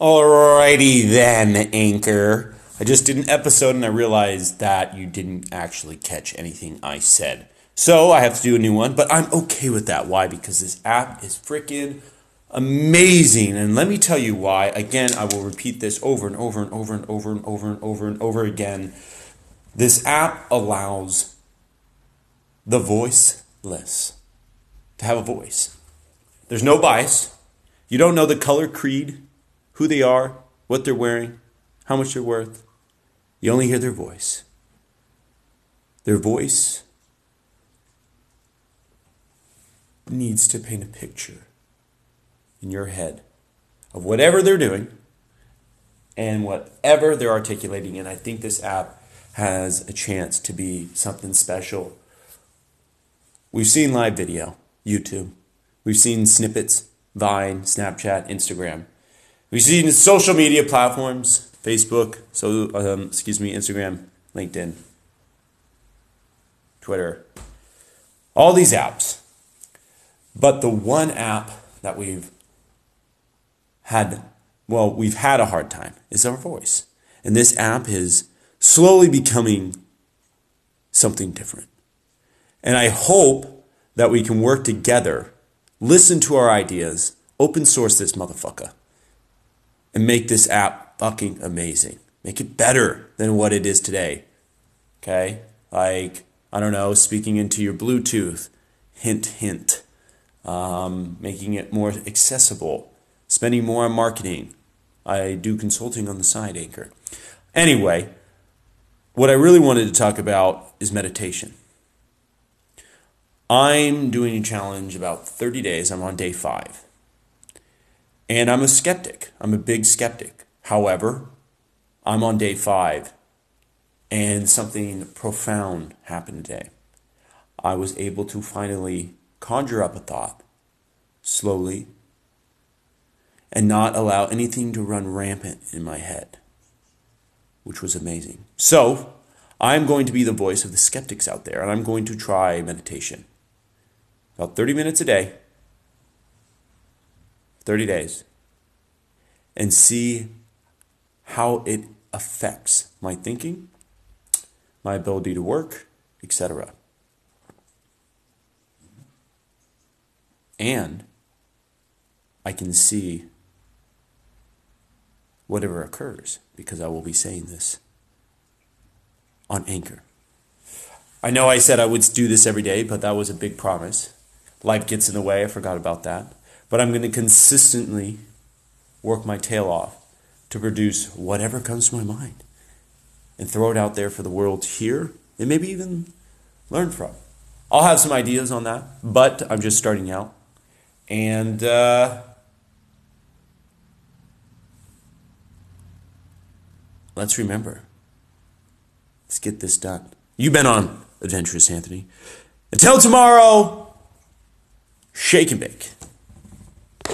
Alrighty then, Anchor. I just did an episode and I realized that you didn't actually catch anything I said. So I have to do a new one, but I'm okay with that. Why? Because this app is freaking amazing. And let me tell you why. Again, I will repeat this over and over and over and over and over and over and over again. This app allows the voiceless to have a voice. There's no bias. You don't know the color, creed, who they are, what they're wearing, how much they're worth. You only hear their voice. Their voice needs to paint a picture in your head of whatever they're doing and whatever they're articulating. And I think this app has a chance to be something special. We've seen live video, YouTube. We've seen snippets, Vine, Snapchat, Instagram. We've seen social media platforms, Facebook, so um, excuse me, Instagram, LinkedIn, Twitter, all these apps. But the one app that we've had, well, we've had a hard time is our voice. And this app is slowly becoming something different. And I hope that we can work together, listen to our ideas, open source this motherfucker, and make this app fucking amazing. Make it better than what it is today. Okay? Like, I don't know, speaking into your Bluetooth, hint, hint, um, making it more accessible, spending more on marketing. I do consulting on the side, Anchor. Anyway, what I really wanted to talk about is meditation. I'm doing a challenge about 30 days. I'm on day five. And I'm a skeptic. I'm a big skeptic. However, I'm on day five and something profound happened today. I was able to finally conjure up a thought slowly and not allow anything to run rampant in my head which was amazing. So, I'm going to be the voice of the skeptics out there, and I'm going to try meditation. About 30 minutes a day, 30 days, and see how it affects my thinking, my ability to work, etc. And I can see whatever occurs, because I will be saying this on Anchor. I know I said I would do this every day, but that was a big promise. Life gets in the way, I forgot about that. But I'm going to consistently work my tail off to produce whatever comes to my mind and throw it out there for the world to hear and maybe even learn from. I'll have some ideas on that, but I'm just starting out. And, uh, let's remember. Let's get this done. You've been on Adventurous Anthony. Until tomorrow, shake and bake.